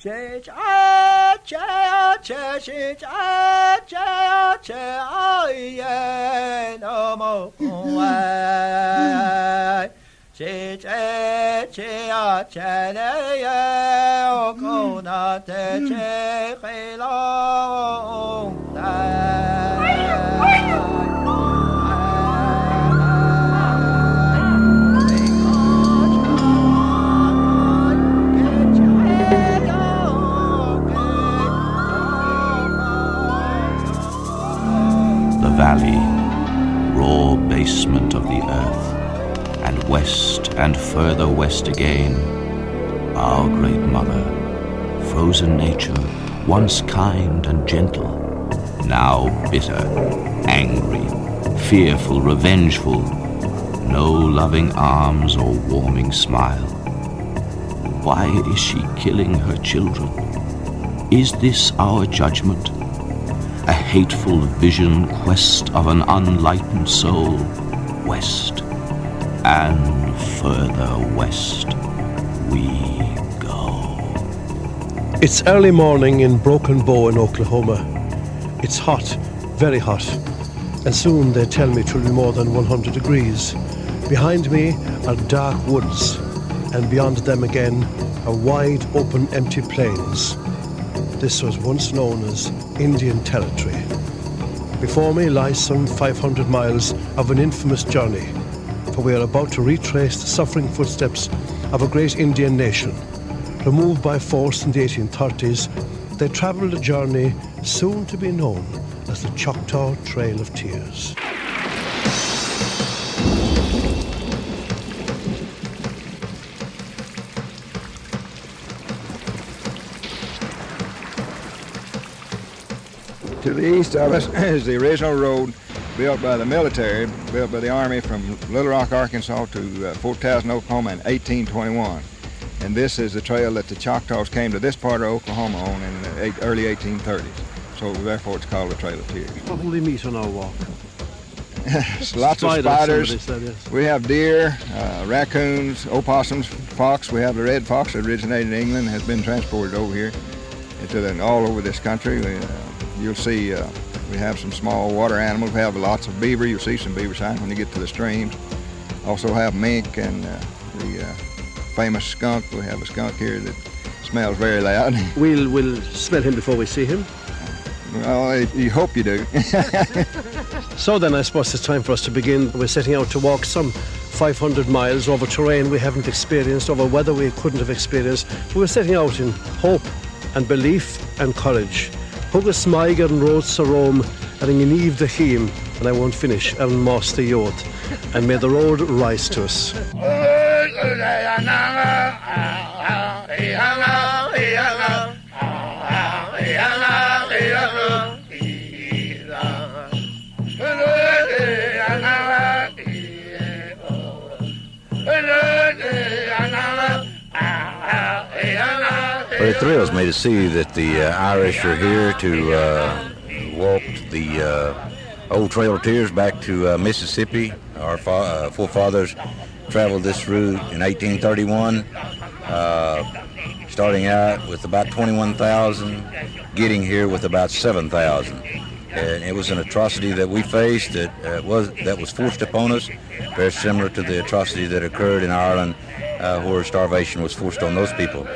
Chich a che a che chich a che a che a ye no mo wa chich a che a che ne ye o ko na te che he long basement of the earth, and west and further west again, our great mother, frozen nature, once kind and gentle, now bitter, angry, fearful, revengeful, no loving arms or warming smile. Why is she killing her children? Is this our judgment? A hateful vision quest of an unlightened soul, west and further west we go. It's early morning in Broken Bow in Oklahoma. It's hot, very hot, and soon they tell me it will be more than 100 degrees. Behind me are dark woods, and beyond them again are wide open empty plains. This was once known as Indian Territory. Before me lies some 500 miles of an infamous journey, for we are about to retrace the suffering footsteps of a great Indian nation. Removed by force in the 1830s, they travelled a journey soon to be known as the Choctaw Trail of Tears. To the east of us is the original road built by the military, built by the Army from Little Rock, Arkansas to uh, Fort Towson, Oklahoma in 1821. And this is the trail that the Choctaws came to this part of Oklahoma on in the eight, early 1830s. So therefore it's called the Trail of Tears. What will we meet on our walk? Lots of Spiders, spiders. said, yes. We have deer, uh, raccoons, opossums, fox. We have the red fox that originated in England, has been transported over here into the, all over this country. We, uh, you'll see uh, we have some small water animals. We have lots of beaver. You'll see some beaver signs when you get to the streams. Also have mink and uh, the uh, famous skunk. We have a skunk here that smells very loud. We'll, we'll smell him before we see him. well, you hope you do. So then I suppose it's time for us to begin. We're setting out to walk some 500 miles over terrain we haven't experienced, over weather we couldn't have experienced. We're setting out in hope and belief and courage. Hugus Maiger and Rhodes Sarom and in Eve the Him, and I won't finish, and Master Yod. And may the road rise to us. It thrills me to see that the uh, Irish are here to uh, walk the uh, old Trail of Tears back to uh, Mississippi. Our fa- uh, forefathers traveled this route in 1831, uh, starting out with about 21,000, getting here with about 7,000. And it was an atrocity that we faced that was that was forced upon us, very similar to the atrocity that occurred in Ireland, where starvation was forced on those people.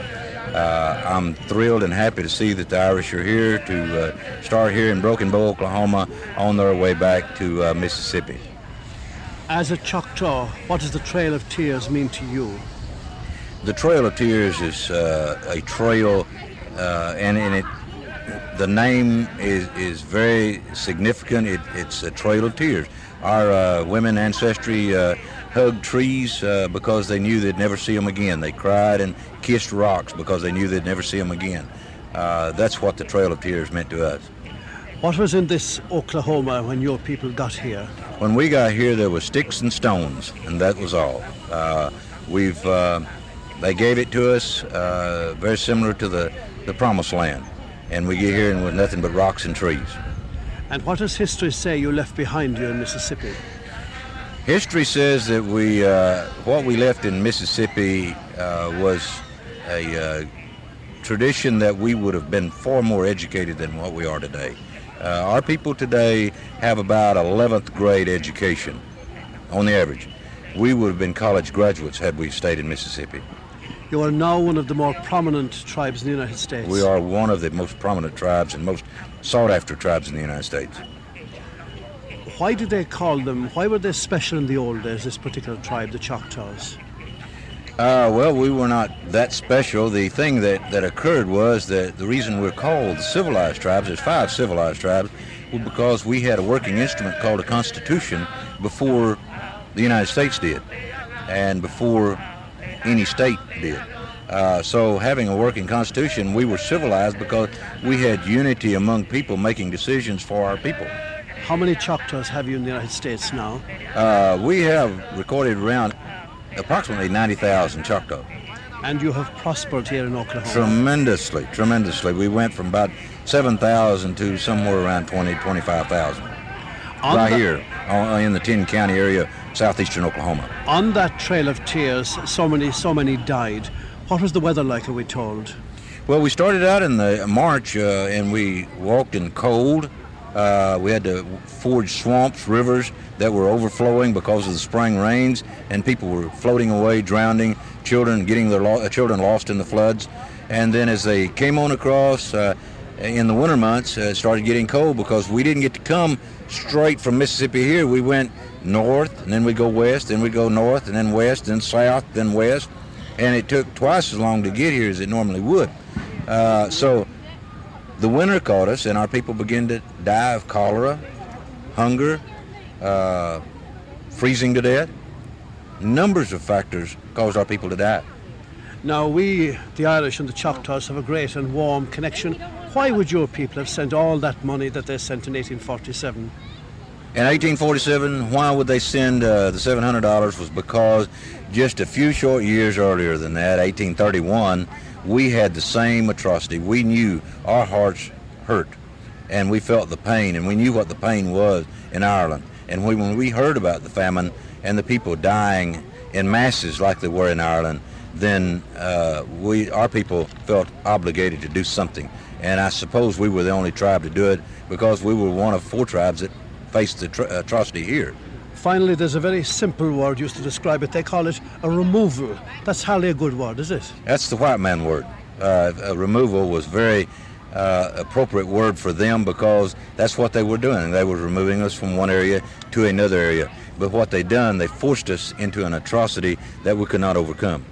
Uh, I'm thrilled and happy to see that the Irish are here to uh, start here in Broken Bow, Oklahoma, on their way back to uh, Mississippi. As a Choctaw, what does the Trail of Tears mean to you? The Trail of Tears is uh, a trail, uh, and, and it the name is, is very significant. It, it's a Trail of Tears. Our uh, women ancestry uh, hugged trees uh, because they knew they'd never see them again. They cried and kissed rocks because they knew they'd never see them again. Uh, that's what the Trail of Tears meant to us. What was in this Oklahoma when your people got here? When we got here, there was sticks and stones, and that was all. Uh, we've uh, they gave it to us uh, very similar to the, the Promised Land, and we get here and with nothing but rocks and trees. And what does history say you left behind you in Mississippi? History says that we uh, what we left in Mississippi uh, was a uh, tradition that we would have been far more educated than what we are today. Uh, our people today have about 11th grade education on the average. We would have been college graduates had we stayed in Mississippi. You are now one of the more prominent tribes in the United States. We are one of the most prominent tribes and most sought after tribes in the United States. Why did they call them, why were they special in the old days, this particular tribe, the Choctaws? Uh, well, we were not that special. The thing that, that occurred was that the reason we're called the civilized tribes, there's five civilized tribes, was because we had a working instrument called a constitution before the United States did and before any state did. Uh, so having a working constitution, we were civilized because we had unity among people making decisions for our people. How many Choctaws have you in the United States now? Uh, we have recorded around approximately 90,000 Choctaw. And you have prospered here in Oklahoma. Tremendously, tremendously. We went from about 7,000 to somewhere around 20, 25,000. Right the, here in the 10 county area, southeastern Oklahoma. On that trail of tears, so many, so many died. What was the weather like, are we told? Well, we started out in the March uh, and we walked in cold. Uh, we had to forge swamps, rivers that were overflowing because of the spring rains, and people were floating away, drowning, children getting their lo- children lost in the floods. And then as they came on across uh, in the winter months, uh, it started getting cold because we didn't get to come straight from Mississippi here. We went north, and then we go west, then we go north, and then west, then south, then west, and it took twice as long to get here as it normally would. Uh, so the winter caught us, and our people began to die of cholera, hunger, uh, freezing to death. Numbers of factors caused our people to die. Now, we, the Irish and the Choctaws, have a great and warm connection. Why would your people have sent all that money that they sent in 1847? In 1847, why would they send uh, the $700 was because just a few short years earlier than that, 1831, we had the same atrocity. We knew our hearts hurt and we felt the pain and we knew what the pain was in Ireland. And we, when we heard about the famine and the people dying in masses like they were in Ireland, then uh, we, our people felt obligated to do something. And I suppose we were the only tribe to do it because we were one of four tribes that faced the tr- atrocity here. Finally, there's a very simple word used to describe it. They call it a removal. That's hardly a good word, is it? That's the white man word. Uh, removal was very uh, appropriate word for them because that's what they were doing. They were removing us from one area to another area. But what they done, they forced us into an atrocity that we could not overcome.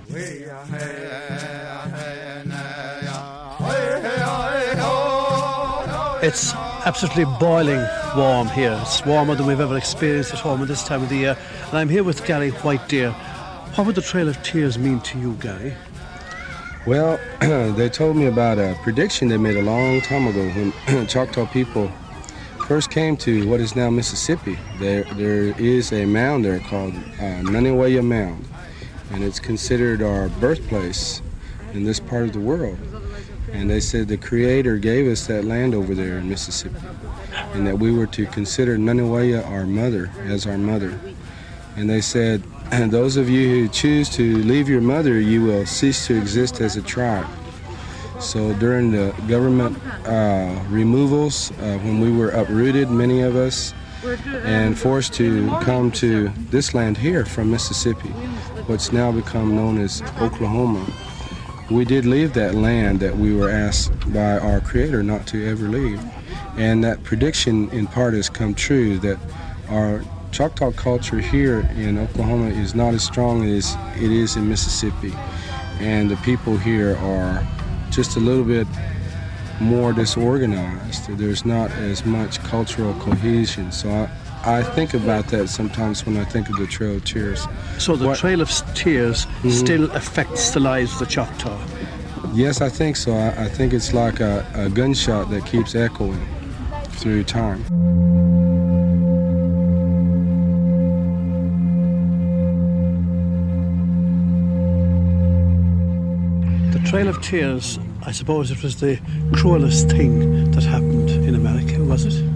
It's absolutely boiling warm here. It's warmer than we've ever experienced at home at this time of the year. And I'm here with Gary Whitedeer. What would the Trail of Tears mean to you, Gary? Well, they told me about a prediction they made a long time ago when Choctaw people first came to what is now Mississippi. There, there is a mound there called uh, Mound, and it's considered our birthplace in this part of the world. And they said the Creator gave us that land over there in Mississippi, and that we were to consider Nanih Waiya our mother, as our mother. And they said, and those of you who choose to leave your mother, you will cease to exist as a tribe. So during the government uh, removals, uh, when we were uprooted, many of us, and forced to come to this land here from Mississippi, what's now become known as Oklahoma, we did leave that land that we were asked by our Creator not to ever leave. And that prediction, in part, has come true that our Choctaw culture here in Oklahoma is not as strong as it is in Mississippi. And the people here are just a little bit more disorganized. There's not as much cultural cohesion. So I, I think about that sometimes when I think of the Trail of Tears. So the what, Trail of Tears mm-hmm. still affects the lives of the Choctaw? Yes, I think so. I, I think it's like a, a gunshot that keeps echoing through time. The Trail of Tears, I suppose it was the cruelest thing that happened in America, was it?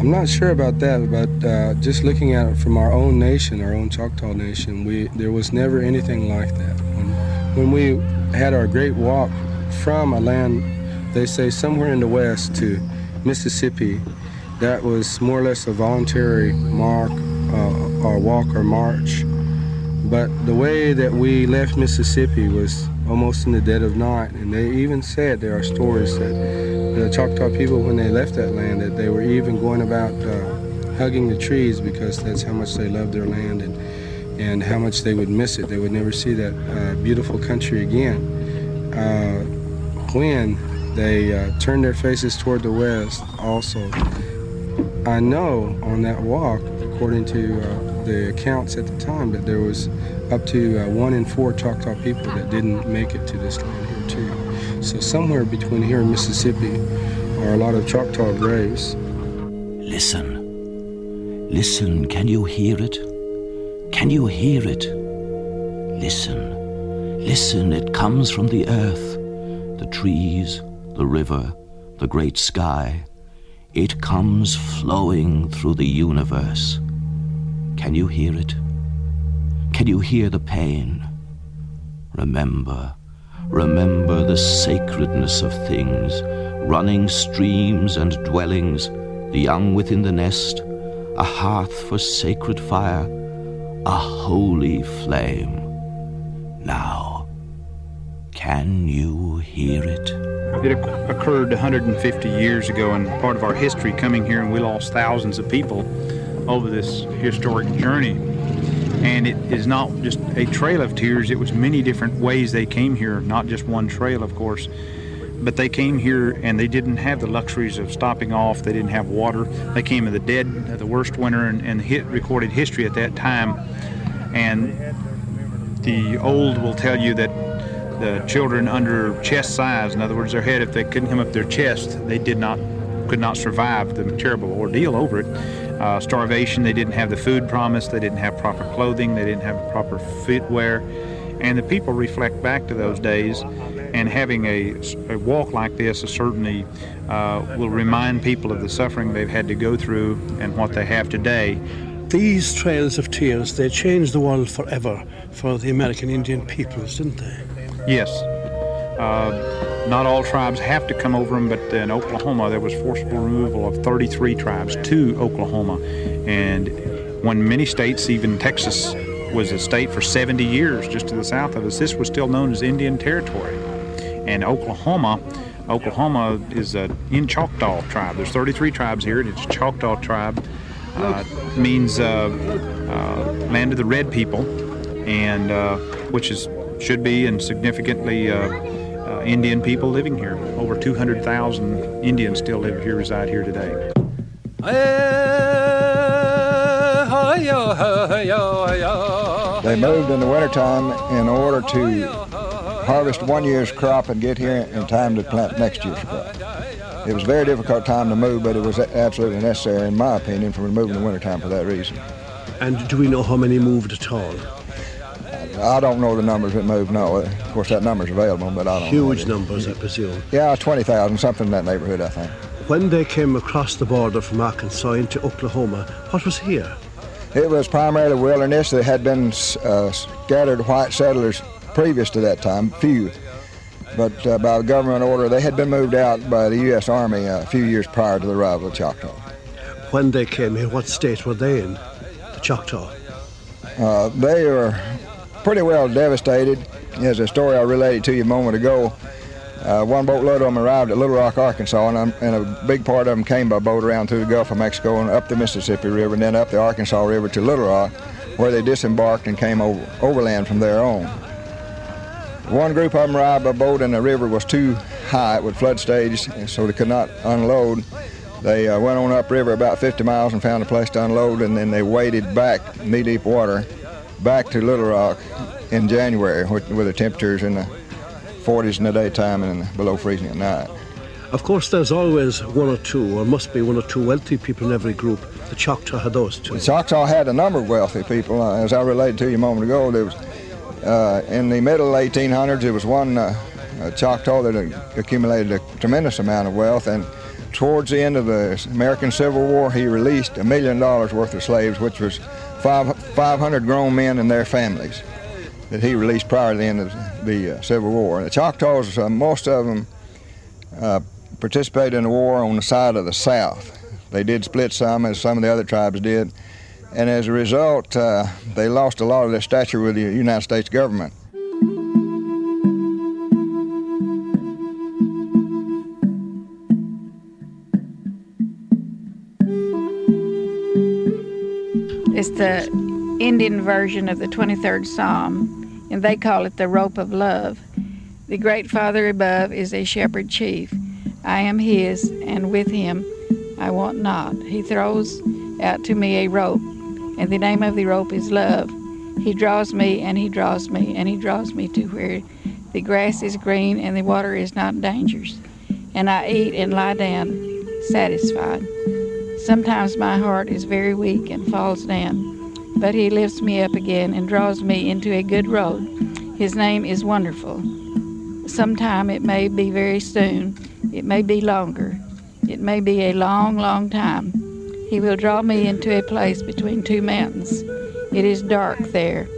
I'm not sure about that, but uh, just looking at it from our own nation, our own Choctaw Nation, we there was never anything like that. When, when we had our great walk from a land, they say somewhere in the west to Mississippi, that was more or less a voluntary mark uh, walk or march. But the way that we left Mississippi was almost in the dead of night, and they even said there are stories that the Choctaw people, when they left that land, that they were even going about uh, hugging the trees because that's how much they loved their land and and how much they would miss it. They would never see that uh, beautiful country again. Uh, when they uh, turned their faces toward the west, also, I know on that walk, according to uh, the accounts at the time, that there was up to uh, one in four Choctaw people that didn't make it to this land here too. So somewhere between here and Mississippi are a lot of Choctaw graves. Listen. Listen, can you hear it? Can you hear it? Listen. Listen, it comes from the earth, the trees, the river, the great sky. It comes flowing through the universe. Can you hear it? Can you hear the pain? Remember, remember the sacredness of things, running streams and dwellings, the young within the nest, a hearth for sacred fire a holy flame. Now, can you hear it? It occurred 150 years ago, and part of our history coming here, and we lost thousands of people over this historic journey. And it is not just a trail of tears, it was many different ways they came here, not just one trail, of course. But they came here and they didn't have the luxuries of stopping off. They didn't have water. They came in the dead, the worst winter in, hit recorded history at that time. And the old will tell you that the children under chest size, in other words, their head, if they couldn't come up their chest, they did not could not survive the terrible ordeal over it. Uh, starvation, they didn't have the food promised, they didn't have proper clothing, they didn't have proper footwear. And the people reflect back to those days and having a, a walk like this certainly uh, will remind people of the suffering they've had to go through and what they have today. These trails of tears, they changed the world forever for the American Indian peoples, didn't they? Yes. Uh, not all tribes have to come over them, but in Oklahoma there was forcible removal of 33 tribes to Oklahoma. And when many states, even Texas, was a state for 70 years just to the south of us, this was still known as Indian Territory and Oklahoma. Oklahoma is a in Choctaw tribe. There's 33 tribes here, and it's a Choctaw tribe. Uh, means uh, uh, land of the red people, and uh, which is should be and significantly uh, Indian people living here. Over 200,000 Indians still live here, reside here today. They moved in the wintertime in order to harvest one year's crop and get here in time to plant next year's crop. It was a very difficult time to move, but it was absolutely necessary, in my opinion, for moving in the wintertime for that reason. And do we know how many moved at all? I don't know the numbers that moved, no. Of course, that number's available, but I don't Huge numbers, I presume. Yeah, 20,000, something in that neighborhood, I think. When they came across the border from Arkansas into Oklahoma, what was here? It was primarily wilderness. There had been uh, scattered white settlers previous to that time, few. But uh, by government order, they had been moved out by the U.S. Army a few years prior to the arrival of Choctaw. When they came here, what state were they in, the Choctaw? Uh, they were pretty well devastated. As a story I related to you a moment ago, uh, one boatload of them arrived at Little Rock, Arkansas, and, and, a big part of them came by boat around through the Gulf of Mexico and up the Mississippi River and then up the Arkansas River to Little Rock, where they disembarked and came over, overland from there on. One group of them arrived by boat and the river was too high with flood stage, so they could not unload. They uh, went on upriver about 50 miles and found a place to unload, and then they waded back knee-deep water back to Little Rock in January with, with the temperatures in the 40s in the daytime and below freezing at night. Of course, there's always one or two, or must be one or two wealthy people in every group. The Choctaw had those too. The Choctaw had a number of wealthy people. Uh, as I related to you a moment ago, there was uh, in the middle 1800s, there was one uh, Choctaw that accumulated a tremendous amount of wealth, and towards the end of the American Civil War, he released a million dollars worth of slaves, which was five, 500 grown men and their families. that he released prior to the end of the uh, Civil War. The Choctaws, uh, most of them uh, participated in the war on the side of the South. They did split some, as some of the other tribes did, and as a result, uh, they lost a lot of their stature with the United States government. The Indian version of the 23rd Psalm, and they call it the rope of love. The great Father above is a shepherd chief. I am his, and with him I want not. He throws out to me a rope, and the name of the rope is love. He draws me, and he draws me, and he draws me to where the grass is green and the water is not dangerous. And I eat and lie down, satisfied. Sometimes my heart is very weak and falls down, but he lifts me up again and draws me into a good road. His name is wonderful. Sometime it may be very soon, it may be longer, it may be a long, long time. He will draw me into a place between two mountains. It is dark there,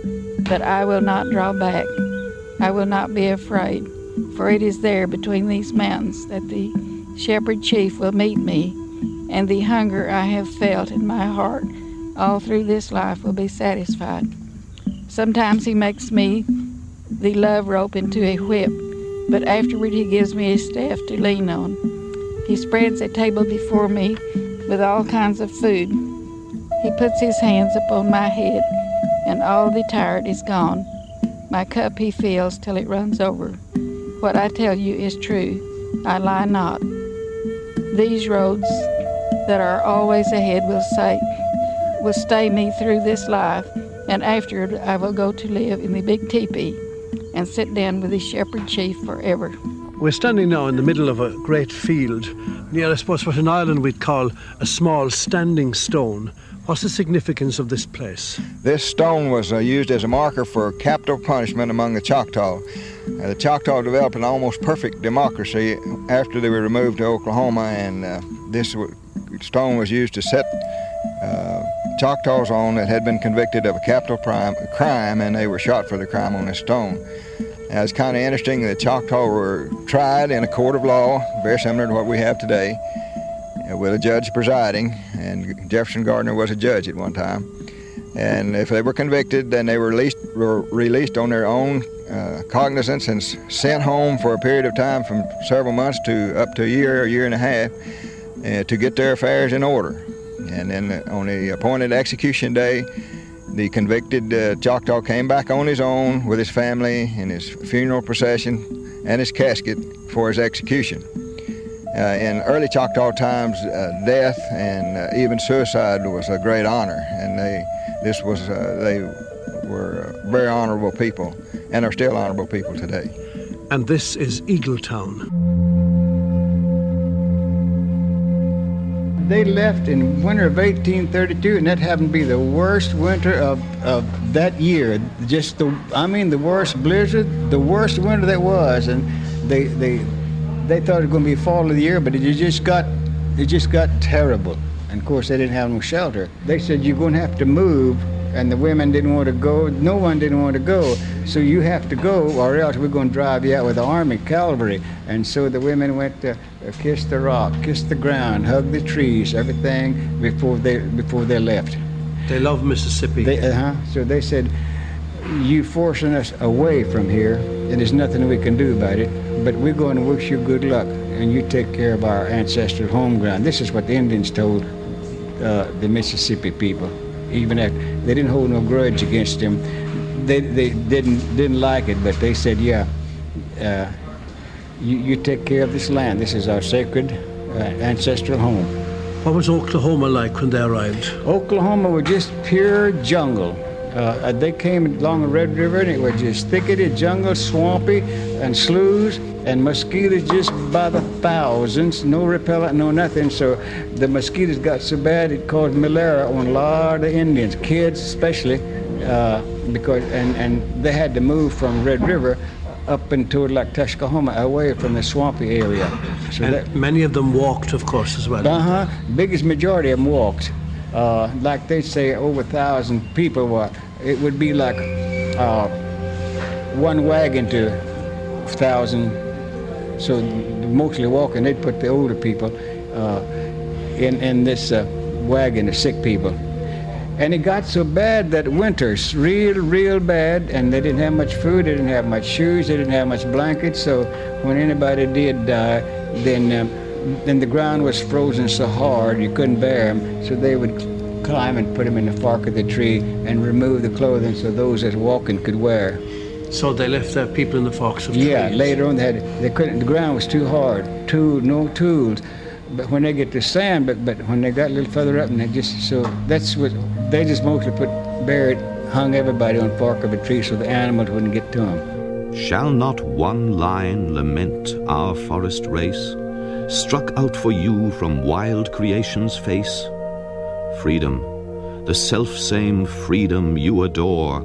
but I will not draw back. I will not be afraid, for it is there between these mountains that the shepherd chief will meet me, and the hunger I have felt in my heart all through this life will be satisfied. Sometimes he makes me the love rope into a whip, but afterward he gives me a staff to lean on. He spreads a table before me with all kinds of food. He puts his hands upon my head, and all the tired is gone. My cup he fills till it runs over. What I tell you is true. I lie not. These roads that are always ahead will say will stay me through this life, and afterward I will go to live in the big teepee and sit down with the shepherd chief forever. We're standing now in the middle of a great field near, I suppose, what in Ireland we'd call a small standing stone. What's the significance of this place? This stone was uh, used as a marker for capital punishment among the Choctaw. Uh, the Choctaw developed an almost perfect democracy after they were removed to Oklahoma, and uh, this w- stone was used to set uh, Choctaws on that had been convicted of a capital crime, crime, and they were shot for the crime on a stone. Now, it's kind of interesting that Choctaw were tried in a court of law, very similar to what we have today, uh, with a judge presiding, and Jefferson Gardner was a judge at one time. And if they were convicted, then they were released, were released on their own uh, cognizance and sent home for a period of time from several months to up to a year, a year and a half, uh, to get their affairs in order. And then uh, on the appointed execution day, the convicted uh, Choctaw came back on his own with his family and his funeral procession and his casket for his execution. Uh, in early Choctaw times, uh, death and uh, even suicide was a great honor, and they this was uh, they were very honorable people and are still honorable people today. And this is Eagletown. They left in winter of 1832, and that happened to be the worst winter of, of that year. Just the, I mean, the worst blizzard, the worst winter that was, and they they they thought it was going to be fall of the year, but it just got it just got terrible. And of course, they didn't have no shelter. They said you're going to have to move, and the women didn't want to go. No one didn't want to go, so you have to go, or else we're going to drive you out with the army cavalry. And so the women went to uh, kiss the rock, kiss the ground, hug the trees, everything before they before they left. They love Mississippi. They, uh-huh. So they said, "You forcing us away from here, and there's nothing we can do about it. But we're going to wish you good luck, and you take care of our ancestral home ground." This is what the Indians told uh, the Mississippi people. Even after they didn't hold no grudge against him. they they didn't didn't like it, but they said, "Yeah." Uh, you, you take care of this land. This is our sacred uh, ancestral home. What was Oklahoma like when they arrived? Oklahoma was just pure jungle. Uh, they came along the Red River and it was just thickety jungle, swampy, and sloughs and mosquitoes just by the thousands. No repellent, no nothing. So the mosquitoes got so bad it caused malaria on a lot of Indians, kids especially, uh, because and, and they had to move from Red River up into like Tuscaloosa, away from the swampy area. So And that, many of them walked, of course, as well. uh-huh. Biggest majority of them walked. Uh, like they say, over a thousand people were. It would be like uh, one wagon to a thousand. So mostly walking, they'd put the older people uh, in, in this uh, wagon, the sick people. And it got so bad that winters, real, real bad, and they didn't have much food, they didn't have much shoes, they didn't have much blankets. So when anybody did die, then um, then the ground was frozen so hard you couldn't bear them. So they would climb and put them in the fork of the tree and remove the clothing so those that walking could wear. So they left their people in the forks of Yeah, trees. later on they had they couldn't. The ground was too hard. Tool, no tools. But when they get to sand, but but when they got a little further up, and they just so that's what they just mostly put buried, hung everybody on fork of a tree so the animals wouldn't get to them. Shall not one line lament our forest race, struck out for you from wild creation's face? Freedom, the self-same freedom you adore,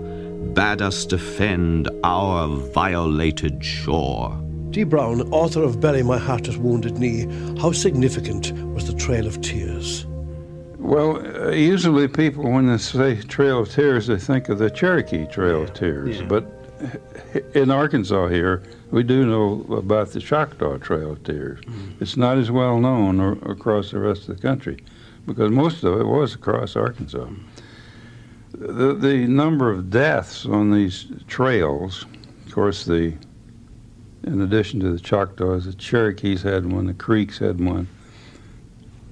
bade us defend our violated shore. Dee Brown, author of Bury My Heart at Wounded Knee, how significant was the Trail of Tears? Well, uh, usually people, when they say Trail of Tears, they think of the Cherokee Trail of Tears. But in Arkansas here, we do know about the Choctaw Trail of Tears. It's not as well known or, across the rest of the country because most of it was across Arkansas. The, the number of deaths on these trails, of course, the in addition to the Choctaws, the Cherokees had one, the Creeks had one.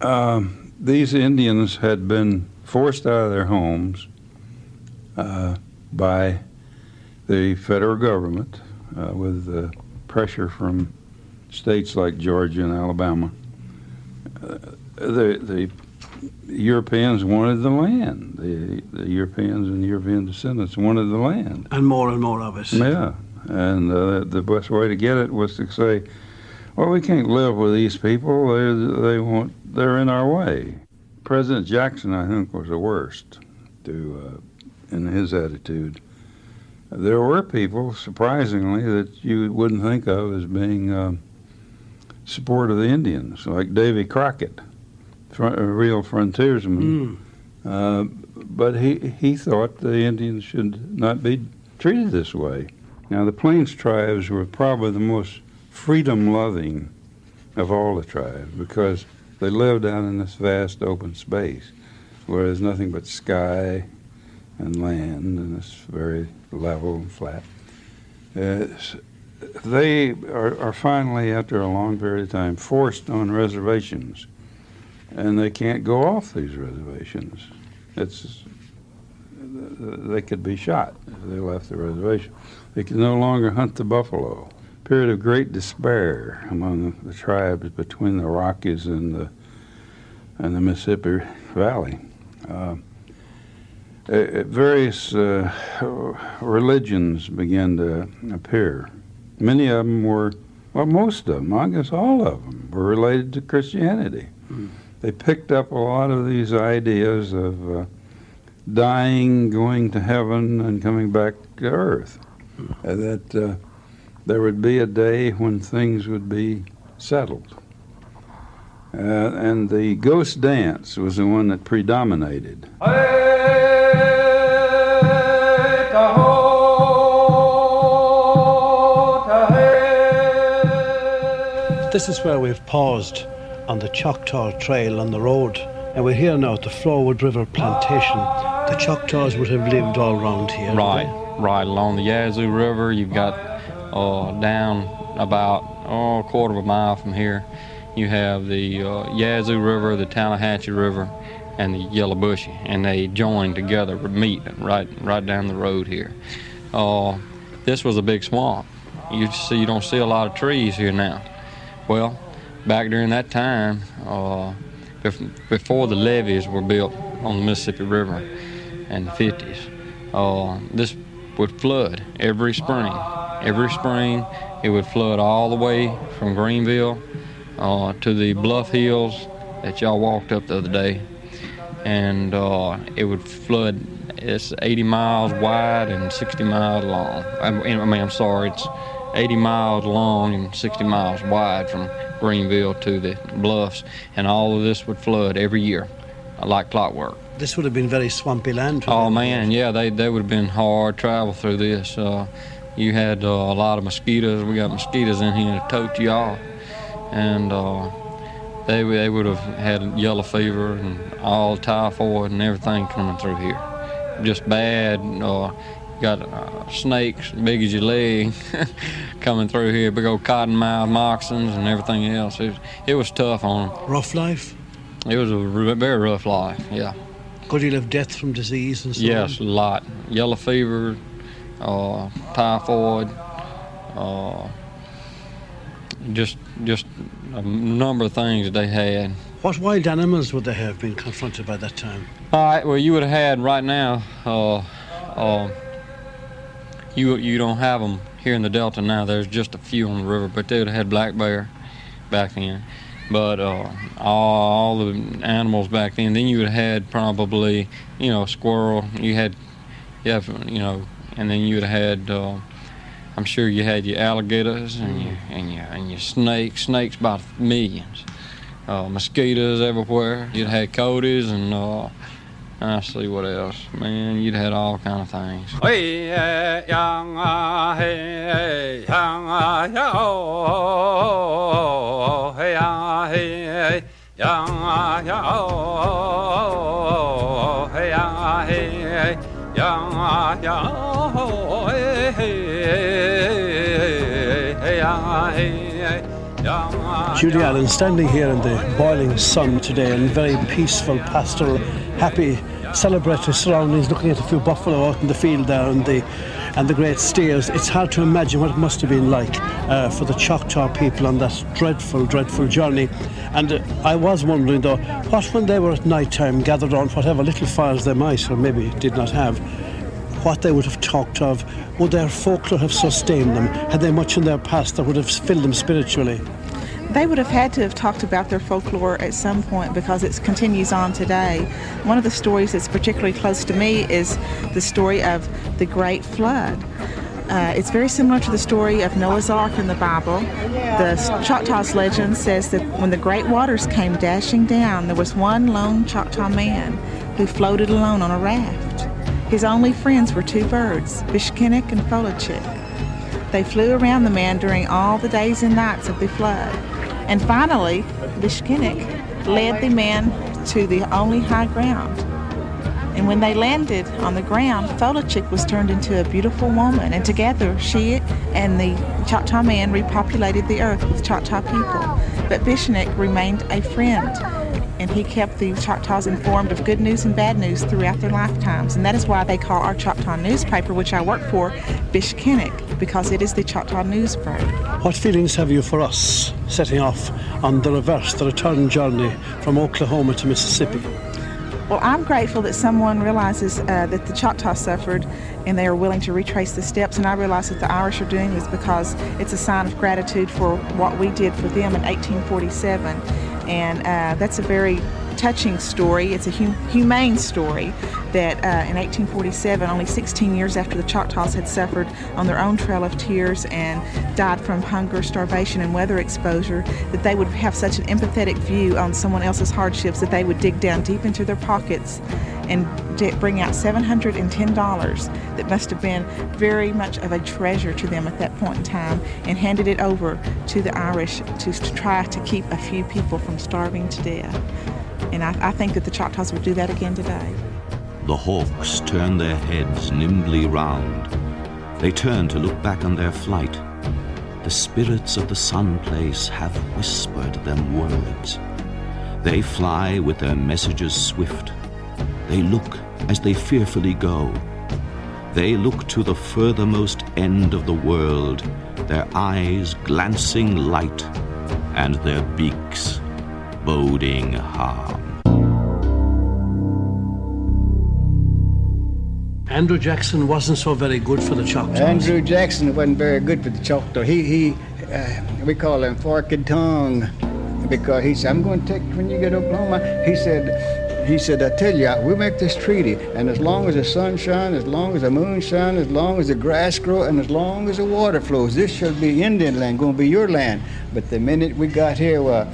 Um, these Indians had been forced out of their homes uh, by the federal government uh, with uh, pressure from states like Georgia and Alabama. Uh, the, the Europeans wanted the land. The, the Europeans and European descendants wanted the land. And more and more of us. Yeah, and uh, the best way to get it was to say, "Well, we can't live with these people. They they want they're in our way." President Jackson, I think, was the worst to uh, in his attitude. There were people, surprisingly, that you wouldn't think of as being um, support of the Indians, like Davy Crockett, fr- a real frontiersman. Uh, but he he thought the Indians should not be treated this way. Now, the Plains tribes were probably the most freedom loving of all the tribes because they lived out in this vast open space where there's nothing but sky and land and it's very level and flat. Uh, they are, are finally, after a long period of time, forced on reservations and they can't go off these reservations. It's they could be shot if they left the reservation. They could no longer hunt the buffalo. Period of great despair among the tribes between the Rockies and the and the Mississippi Valley. Uh, various uh, religions began to appear. Many of them were, well, most of them, I guess all of them, were related to Christianity. They picked up a lot of these ideas of uh, dying, going to heaven, and coming back to earth. Uh, that uh, there would be a day when things would be settled. Uh, and the ghost dance was the one that predominated. This is where we've paused on the Choctaw Trail on the road. And we're here now at the Florewood River Plantation. The Choctaws would have lived all around here. Right, right along the Yazoo River. You've got uh, down about oh, a quarter of a mile from here. You have the uh, Yazoo River, the Tallahatchie River, and the Yalobusha, and they join together, meet right right down the road here. Uh, this was a big swamp. You see, you don't see a lot of trees here now. Well, back during that time, uh, bef- before the levees were built on the Mississippi River in the 50s, uh, this would flood every spring. Every spring, it would flood all the way from Greenville uh, to the Bluff Hills that y'all walked up the other day, and uh, it would flood. It's 80 miles wide and 60 miles long. I mean, I mean, I'm sorry, it's 80 miles long and 60 miles wide from Greenville to the Bluffs, and all of this would flood every year, like clockwork. This would have been very swampy land. for Oh man, yeah, they they would have been hard travel through this. Uh, you had uh, a lot of mosquitoes. We got mosquitoes in here that tote you off, and uh, they they would have had yellow fever and all typhoid and everything coming through here. Just bad. Got uh, snakes big as your leg coming through here, big old cottonmouth moccasins and everything else. It, it was tough on them. Rough life? It was a r- very rough life, yeah. Good deal of death from disease and so Yes, on? a lot. Yellow fever, uh, typhoid, uh, just just a number of things that they had. What wild animals would they have been confronted by that time? All right. Well, you would have had right now. Uh, uh, you you don't have them here in the Delta now. There's just a few on the river, but they would have had black bear back then. But uh, all, all the animals back then. Then you would have had probably you know squirrel. You had you have you know, and then you would have had. Uh, I'm sure you had your alligators and your and your and your snakes. Snakes by millions. Uh, mosquitoes everywhere. You'd had coyotes and uh, I see what else. Man, you'd had all kind of things. Judy Allen standing here in the boiling sun today in very peaceful, pastoral, happy, celebratory surroundings, looking at a few buffalo out in the field there and the and the great steers. It's hard to imagine what it must have been like uh, for the Choctaw people on that dreadful, dreadful journey. And uh, I was wondering though, what when they were at night time gathered on whatever little fires they might or maybe did not have, what they would have talked of, would their folklore have sustained them? Had they much in their past that would have filled them spiritually? They would have had to have talked about their folklore at some point because it continues on today. One of the stories that's particularly close to me is the story of the Great Flood. Uh, it's very similar to the story of Noah's Ark in the Bible. The Choctaws legend says that when the great waters came dashing down, there was one lone Choctaw man who floated alone on a raft. His only friends were two birds, Bishkinnick and Folachik. They flew around the man during all the days and nights of the flood. And finally, Bishkinnick led the man to the only high ground. And when they landed on the ground, Folachik was turned into a beautiful woman, and together she and the Choctaw man repopulated the earth with Choctaw people. But Bishnik remained a friend, and he kept the Choctaws informed of good news and bad news throughout their lifetimes. And that is why they call our Choctaw newspaper, which I work for, Bishkinnick, because it is the Choctaw Newsbird. What feelings have you for us setting off on the reverse, the return journey from Oklahoma to Mississippi? Well, I'm grateful that someone realizes uh, that the Choctaw suffered and they are willing to retrace the steps. And I realize that the Irish are doing this because it's a sign of gratitude for what we did for them in 1847. And uh, that's a very touching story. It's a hum- humane story that uh, in 1847, only 16 years after the Choctaws had suffered on their own Trail of Tears and died from hunger, starvation, and weather exposure, that they would have such an empathetic view on someone else's hardships that they would dig down deep into their pockets and bring out $710 that must have been very much of a treasure to them at that point in time and handed it over to the Irish to, to try to keep a few people from starving to death. And I, I think that the Choctaws would do that again today. The hawks turn their heads nimbly round. They turn to look back on their flight. The spirits of the sun place have whispered them words. They fly with their messages swift. They look as they fearfully go. They look to the furthermost end of the world, their eyes glancing light, and their beaks boding harm. Andrew Jackson wasn't so very good for the Choctaws. Andrew Jackson wasn't very good for the Choctaw. He, he uh, we call him forked tongue because he said, I'm going to take, when you get to Oklahoma, he said, he said, I tell you, we'll make this treaty, and as long as the sun shines, as long as the moon shines, as long as the grass grows, and as long as the water flows, this shall be Indian land, going to be your land. But the minute we got here, well,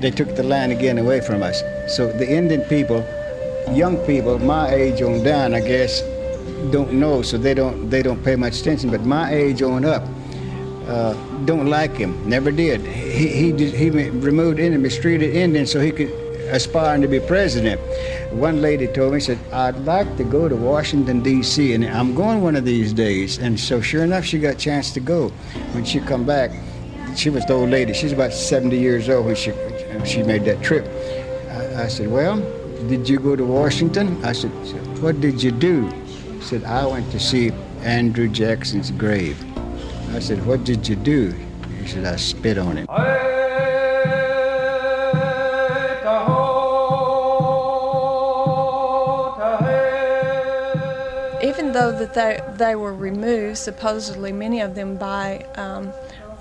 they took the land again away from us. So the Indian people, young people, my age on down, I guess, don't know, so they don't they don't pay much attention. But my age on up uh, don't like him. Never did. He he he removed Indian, mistreated Indians, so he could aspire to be president. One lady told me, said, I'd like to go to Washington, D.C., and I'm going one of these days. And so sure enough, she got a chance to go. When she come back, she was the old lady. She's about 70 years old when she, she made that trip. I, I said, well, did you go to Washington? I said, what did you do? She said, I went to see Andrew Jackson's grave. I said, what did you do? He said, I spit on him. Even though that they, they were removed, supposedly many of them by um,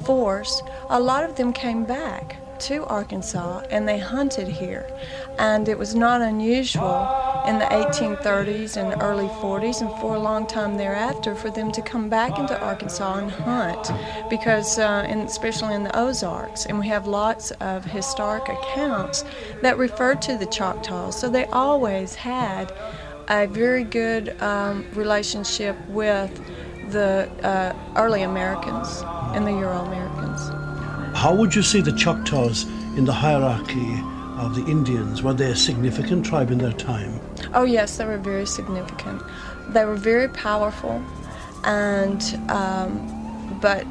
force, a lot of them came back to Arkansas and they hunted here. And it was not unusual in the 1830s and early 40s and for a long time thereafter for them to come back into Arkansas and hunt because, uh, in, especially in the Ozarks, and we have lots of historic accounts that refer to the Choctaws. So they always had a very good um, relationship with the uh, early Americans and the Euro Americans. How would you see the Choctaws in the hierarchy of the Indians? Were they a significant tribe in their time? Oh, yes, they were very significant. They were very powerful, and um, but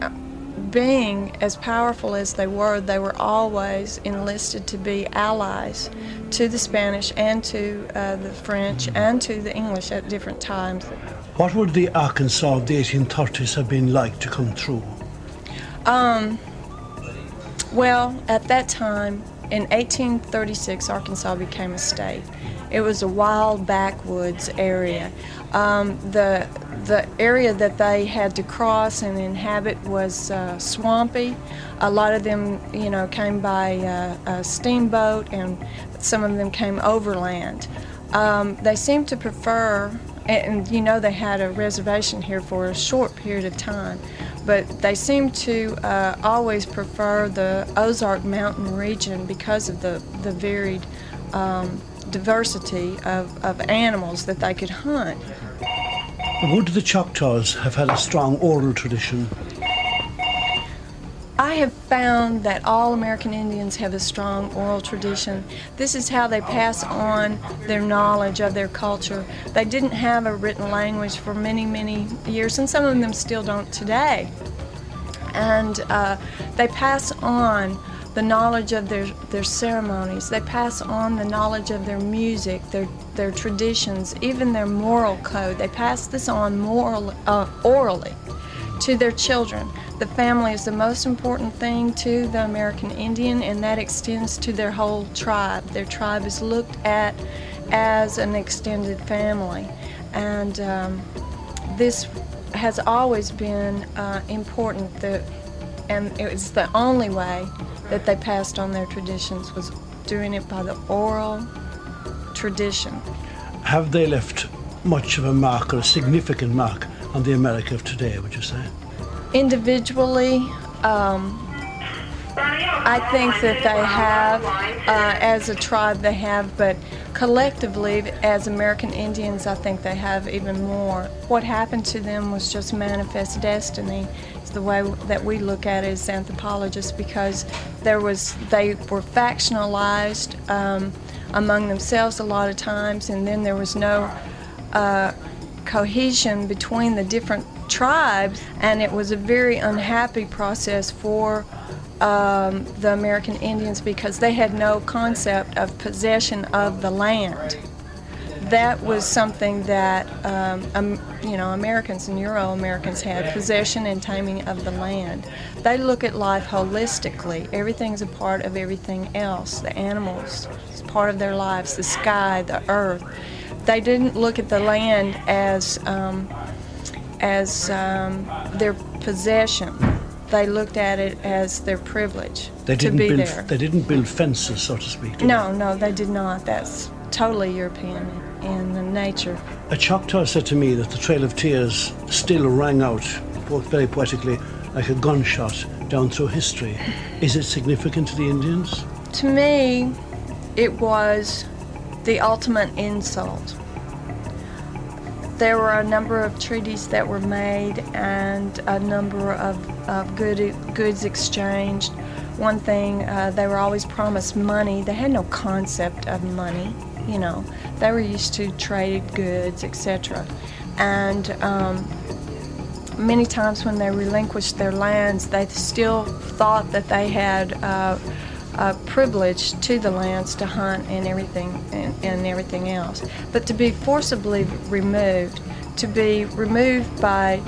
uh, being as powerful as they were, they were always enlisted to be allies to the Spanish and to uh, the French and to the English at different times. What would the Arkansas of the 1830s have been like to come through? Um, well, at that time, in 1836, Arkansas became a state. It was a wild backwoods area. Um, the the area that they had to cross and inhabit was uh, swampy. A lot of them, you know, came by uh, a steamboat, and some of them came overland. Um, they seemed to prefer, and you know, they had a reservation here for a short period of time but they seem to uh, always prefer the Ozark Mountain region because of the, the varied um, diversity of, of animals that they could hunt. Would the Choctaws have had a strong oral tradition? I have found that all American Indians have a strong oral tradition. This is how they pass on their knowledge of their culture. They didn't have a written language for many, many years, and some of them still don't today. And uh, they pass on the knowledge of their, their ceremonies. They pass on the knowledge of their music, their, their traditions, even their moral code. They pass this on moral, uh, orally to their children. The family is the most important thing to the American Indian, and that extends to their whole tribe. Their tribe is looked at as an extended family, and um, this has always been uh, important. That, and it was the only way that they passed on their traditions was doing it by the oral tradition. Have they left much of a mark or a significant mark on the America of today? Would you say? Individually, um, I think that they have, uh, as a tribe, they have, but collectively, as American Indians, I think they have even more. What happened to them was just manifest destiny. It's the way that we look at it as anthropologists because there was they were factionalized um, among themselves a lot of times, and then there was no uh, cohesion between the different tribes, and it was a very unhappy process for um, the American Indians because they had no concept of possession of the land. That was something that um, um, you know Americans and Euro Americans had possession and taming of the land. They look at life holistically. Everything's a part of everything else. The animals is part of their lives. The sky, the earth. They didn't look at the land as um, as um, their possession. They looked at it as their privilege They to didn't be build. there. They didn't build fences, so to speak. No, no, they did not. That's totally European in the nature. A Choctaw said to me that the Trail of Tears still rang out, very poetically, like a gunshot down through history. Is it significant to the Indians? To me, it was the ultimate insult. there were a number of treaties that were made and a number of, of good, goods exchanged. One thing, uh, they were always promised money. They had no concept of money, you know. They were used to traded goods, etc. And um, many times when they relinquished their lands, they still thought that they had uh, a privilege to the lands to hunt and everything and, and everything else. But to be forcibly removed, to be removed by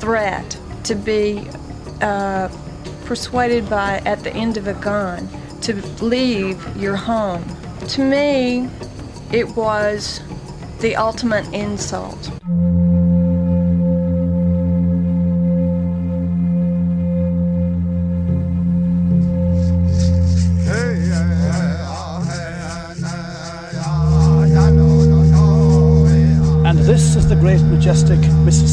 threat, to be uh, persuaded by at the end of a gun to leave your home. To me, it was the ultimate insult.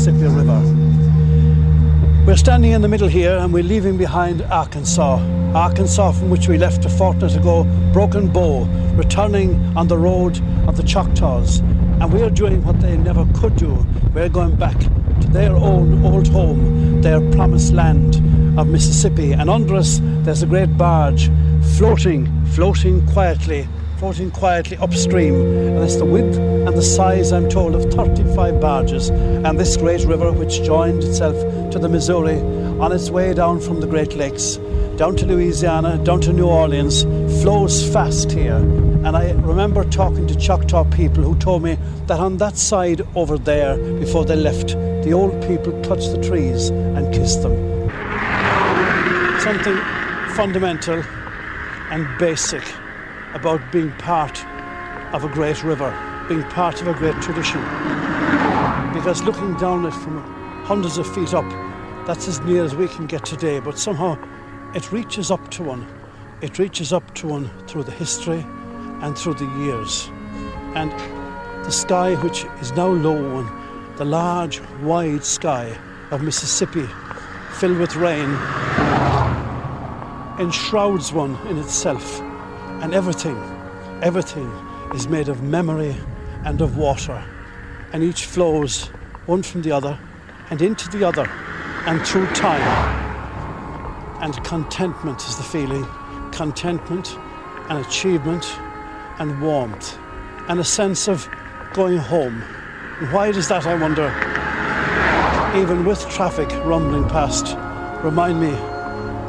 Mississippi River. We're standing in the middle here and we're leaving behind Arkansas. Arkansas, from which we left a fortnight ago, Broken Bow, returning on the road of the Choctaws. And we're doing what they never could do. We're going back to their own old home, their promised land of Mississippi. And under us, there's a great barge floating, floating quietly floating quietly upstream. And it's the width and the size, I'm told, of 35 barges. And this great river, which joined itself to the Missouri on its way down from the Great Lakes, down to Louisiana, down to New Orleans, flows fast here. And I remember talking to Choctaw people who told me that on that side over there, before they left, the old people touched the trees and kissed them. Something fundamental and basic about being part of a great river, being part of a great tradition. Because looking down it from hundreds of feet up, that's as near as we can get today, but somehow it reaches up to one. It reaches up to one through the history and through the years. And the sky, which is now low, and the large, wide sky of Mississippi, filled with rain, enshrouds one in itself and everything, everything is made of memory and of water. And each flows one from the other and into the other and through time. And contentment is the feeling contentment and achievement and warmth and a sense of going home. And why does that, I wonder, even with traffic rumbling past, remind me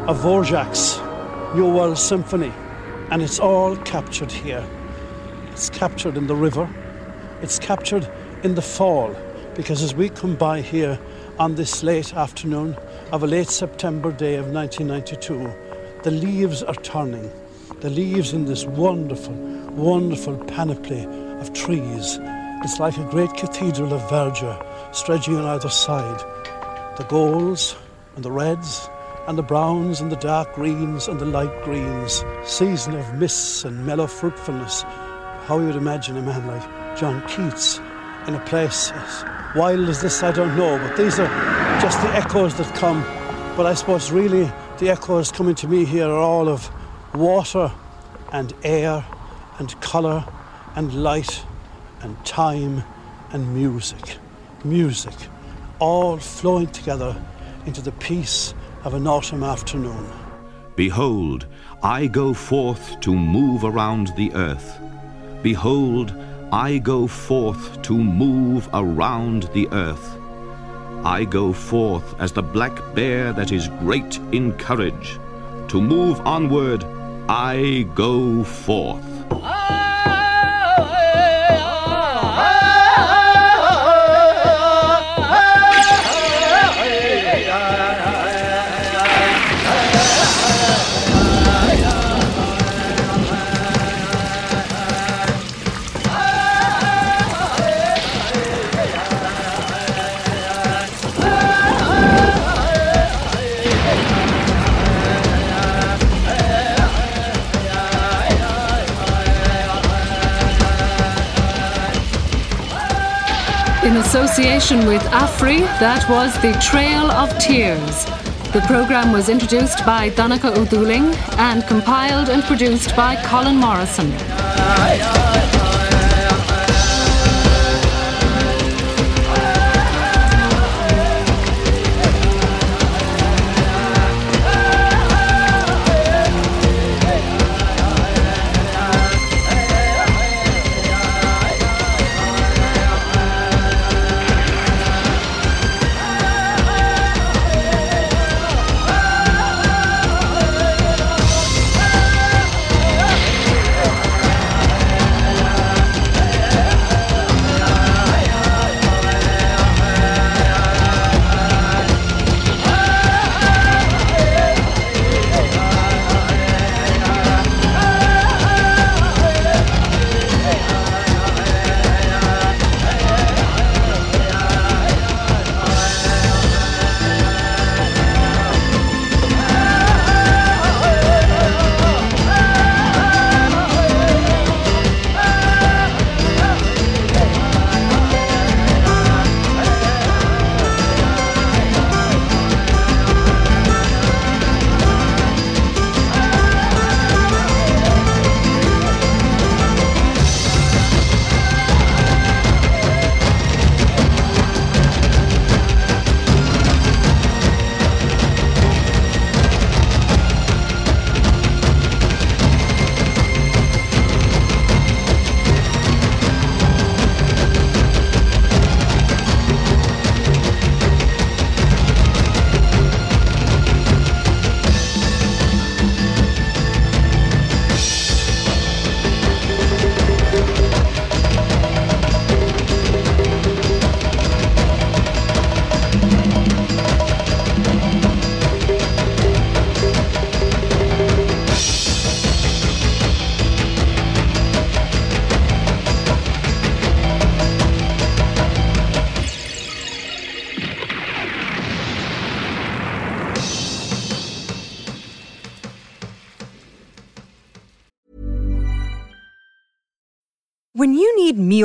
of Dvořák's New World Symphony? And it's all captured here. It's captured in the river, it's captured in the fall, because as we come by here on this late afternoon of a late September day of 1992, the leaves are turning. The leaves in this wonderful, wonderful panoply of trees. It's like a great cathedral of verdure stretching on either side. The golds and the reds and the browns and the dark greens and the light greens, season of mists and mellow fruitfulness. How you would imagine a man like John Keats in a place as wild as this, I don't know, but these are just the echoes that come. But I suppose really the echoes coming to me here are all of water and air and colour and light and time and music. Music, all flowing together into the peace of an autumn afternoon. Behold, I go forth to move around the earth. Behold, I go forth to move around the earth. I go forth as the black bear that is great in courage. To move onward, I go forth. Ah! Association with AFRI, that was The Trail of Tears. The programme was introduced by Danica O'Dooling and compiled and produced by Colin Morrison.